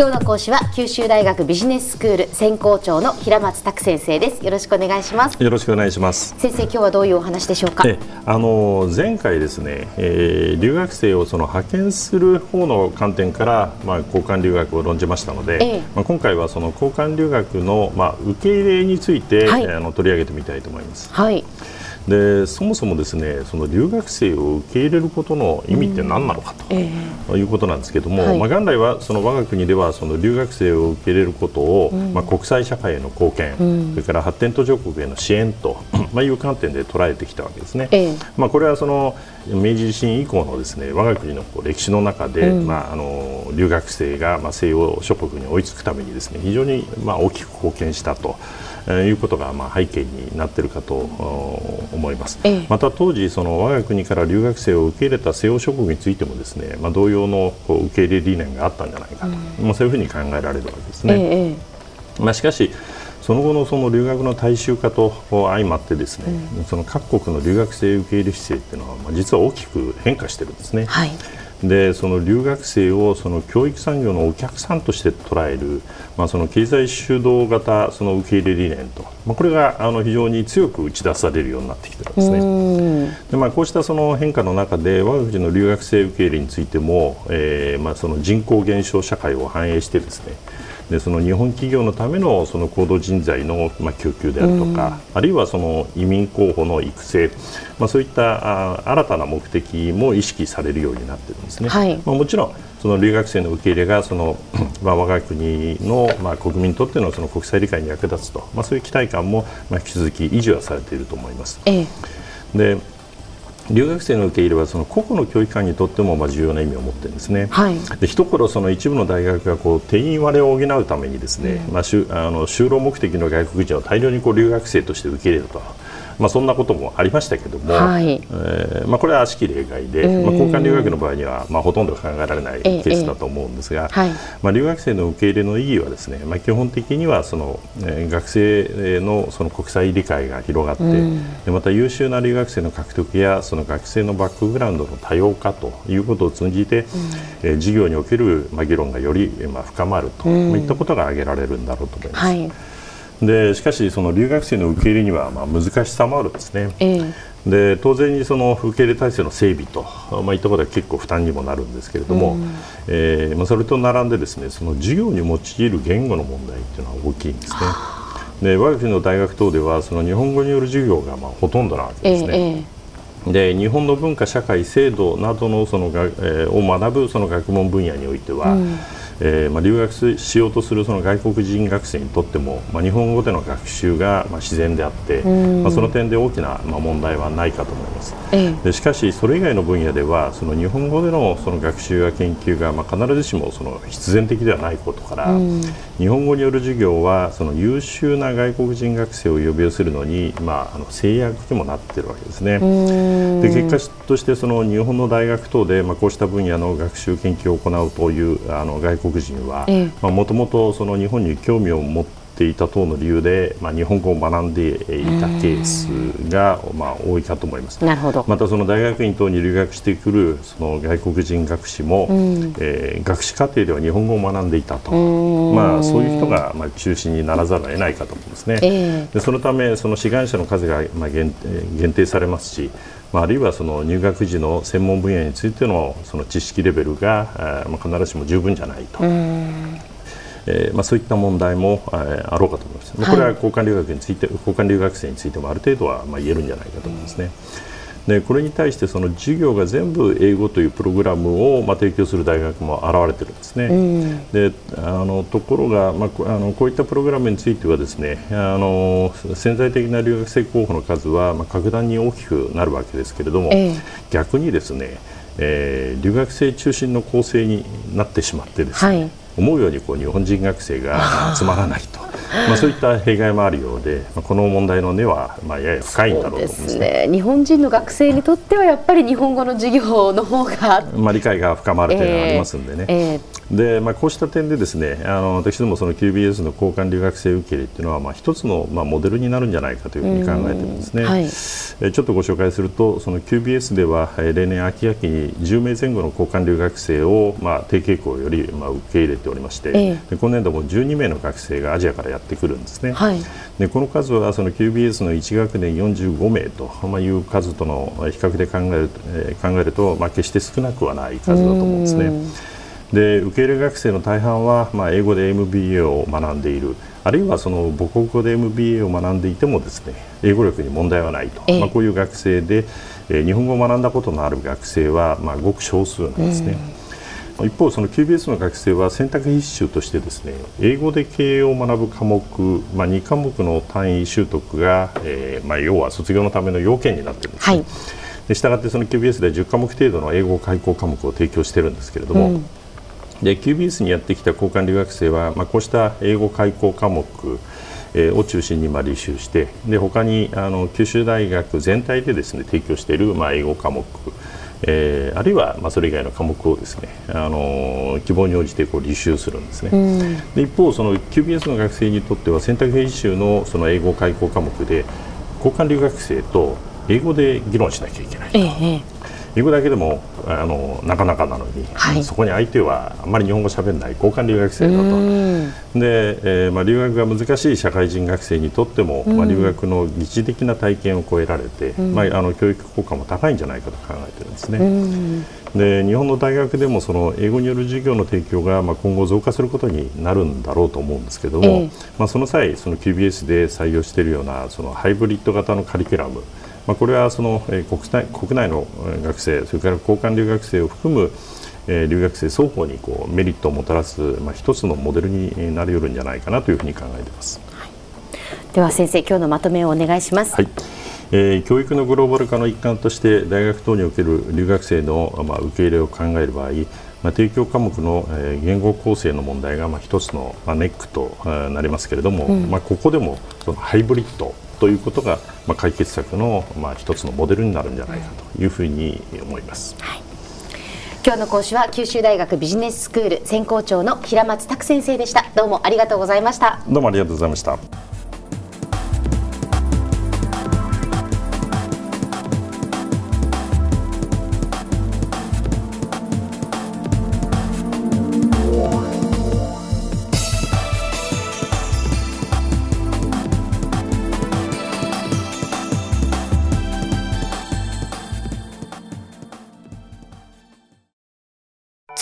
今日の講師は九州大学ビジネススクール専攻長の平松卓先生です。よろしくお願いします。よろしくお願いします。先生今日はどういうお話でしょうか？あの前回ですね、えー、留学生をその派遣する方の観点からまあ交換留学を論じましたので、え。まあ今回はその交換留学のまあ受け入れについて、はい、あの取り上げてみたいと思います。はいでそもそもですねその留学生を受け入れることの意味って何なのかと、いうことなんですけども、はい、まあ、元来はその我が国ではその留学生を受け入れることを、うん、まあ、国際社会への貢献、うん、それから発展途上国への支援と まあいう観点で捉えてきたわけですね。えまあ、これはその明治地震以降のですね我が国のこう歴史の中で、うん、まあ、あの留学生がまあ西洋諸国に追いつくためにですね非常にまあ大きく貢献したと。いうことがまあ背景になっているかと思います、ええ、また当時その我が国から留学生を受け入れた西洋諸国についてもですね、まあ、同様のこう受け入れ理念があったんじゃないかと、うん、まあ、そういうふうに考えられるわけですね。え、まあ、しかしその後のその留学の大衆化と相まってですね、うん、その各国の留学生受け入れ姿勢っていうのは、まあ、実は大きく変化してるんですね。はいでその留学生をその教育産業のお客さんとして捉える、まあ、その経済主導型その受け入れ理念と、まあ、これがあの非常に強く打ち出されるようになってきてるんですね。でまあ、こうしたその変化の中で我が国の留学生受け入れについても、えーまあ、その人口減少社会を反映してですねでその日本企業のためのその高度人材の、まあ、供給であるとか、あるいはその移民候補の育成、まあ、そういったあ新たな目的も意識されるようになっているんですね。はい、まあ、もちろんその留学生の受け入れがその、まあ、我が国の、まあ、国民にとってのその国際理解に役立つと、まあ、そういう期待感も、まあ、引き続き維持はされていると思います。ええ、で留学生の受け入れはその個々の教育機関にとってもまあ重要な意味を持っているんですね。はい、で一頃その一部の大学がこう定員割れを補うためにですね、うん、まあ、あの就労目的の外国人を大量にこう留学生として受け入れると。まあ、そんなこともありましたけども、はい、えー、まあ、これは悪しき例外で、まあ、交換留学の場合には、まあ、ほとんど考えられないケースだと思うんですが、はい、まあ、留学生の受け入れの意義はですね、まあ、基本的にはその、えー、学生のその国際理解が広がって、でまた優秀な留学生の獲得やその学生のバックグラウンドの多様化ということを通じて、うん、えー、授業における、まあ、議論がより、まあ、深まると、うん、いったことが挙げられるんだろうと思います。はいでしかし、その留学生の受け入れにはまあ難しさもあるんですね。えーで当然にその受け入れ体制の整備と、まあ、いったことは結構負担にもなるんですけれども、うん、えー、まあ、それと並んでですねその授業に用いる言語の問題っていうのは大きいんですね。で我が国の大学等ではその日本語による授業がまあほとんどなわけですね。えー、で日本の文化、社会、制度などのそのが、えー、を学ぶその学問分野においては、うんえーまあ、留学しようとするその外国人学生にとっても、まあ、日本語での学習がまあ自然であって、まあ、その点で大きなまあ問題はないかと思います、ええ、でしかしそれ以外の分野ではその日本語でのその学習や研究がまあ必ずしもその必然的ではないことから、日本語による授業はその優秀な外国人学生を呼び寄せるのに、まあ、あの制約にもなっているわけですね。で結果としてその日本の大学等で、まあ、こうした分野の学習研究を行うというあの外国人はもともと日本に興味を持ってていた等の理由で、まあ、日本語を学んでいたケースが、まあ、多いかと思います。なるほど。またその大学院等に留学してくるその外国人学士も、うん、えー、学士課程では日本語を学んでいたと、まあ、そういう人が、まあ、中心にならざるを得ないかと思うんですね。えー、でそのためその志願者の数が、まあ、限限定されますしまあ、あるいはその入学時の専門分野についてのその知識レベルが、まあ、必ずしも十分じゃないと。えーまあ、そういった問題も、えー、あろうかと思います、はい、これは交換留学について交換留学生についてもある程度は、まあ、言えるんじゃないかと思いますね。でこれに対してその授業が全部英語というプログラムを、まあ、提供する大学も現れてるんですね。うん、であのところが、まあ、あのこういったプログラムについてはですねあの潜在的な留学生候補の数は、まあ、格段に大きくなるわけですけれども、えー、逆にですね、えー、留学生中心の構成になってしまってですね、はい思うようにこう日本人学生が集まらないと。まあ、そういった弊害もあるようで、この問題の根はまあやや深いんだろうと思うんですね、ね、日本人の学生にとってはやっぱり日本語の授業の方が、まあ、理解が深まるというのがありますんでね、えーえー、でまあ、こうした点でですねあの私どもその QBS の交換留学生受け入れというのは、まあ、一つの、まあ、モデルになるんじゃないかというふうに考えているんですね、はい、えちょっとご紹介するとその QBS では例年秋秋に10名前後の交換留学生を、まあ、低傾向より、まあ、受け入れておりまして、えー、今年度も12名の学生がアジアからやってくるんですね、はい、でこの数はその QBS の1学年45名と、まあ、いう数との比較で考える,、えー、考えると、まあ、決して少なくはない数だと思うんですね。で受け入れ学生の大半は、まあ、英語で MBA を学んでいる。あるいはその母国語で MBA を学んでいてもですね英語力に問題はないと、まあ、こういう学生で、えー、日本語を学んだことのある学生は、まあ、ごく少数なんですね。一方、その QBS の学生は選択必修としてですね英語で経営を学ぶ科目、まあ、2科目の単位習得が、えーまあ、要は卒業のための要件になっているんですね。はい、でしたがってその QBS で10科目程度の英語開講科目を提供しているんですけれども、うん。で QBS にやってきた交換留学生は、まあ、こうした英語開講科目えー、を中心にまあ履修してで他にあの九州大学全体でですね提供しているまあ英語科目えー、あるいは、まあ、それ以外の科目をですね、あのー、希望に応じてこう履修するんですね、うん、で一方その QBS の学生にとっては選択編集のその英語開講科目で交換留学生と英語で議論しなきゃいけないと。ええ英語だけでもあのなかなかなのに、はい、そこに相手はあまり日本語しゃべらない交換留学生だと。で、えーまあ、留学が難しい社会人学生にとっても、まあ、留学の疑似的な体験を超えられて、まあ、あの教育効果も高いんじゃないかと考えてるんですね。で日本の大学でもその英語による授業の提供がまあ今後増加することになるんだろうと思うんですけども、えー、まあ、その際その QBS で採用しているようなそのハイブリッド型のカリキュラムまあ、これはその、え国内国内の学生それから交換留学生を含むえ留学生双方にこうメリットをもたらす、まあ、一つのモデルになり得るんじゃないかなというふうに考えています、はい、では先生今日のまとめをお願いします、はい。えー、教育のグローバル化の一環として大学等における留学生の、まあ、受け入れを考える場合まあ、提供科目の、えー、言語構成の問題が、まあ、一つの、まあ、ネックと、なりますけれども、うん、まあ、ここでもそのハイブリッドということが、まあ、解決策の、まあ、一つのモデルになるんじゃないかというふうに思います。はい。今日の講師は九州大学ビジネススクール専攻長の平松卓先生でした。どうもありがとうございました。どうもありがとうございました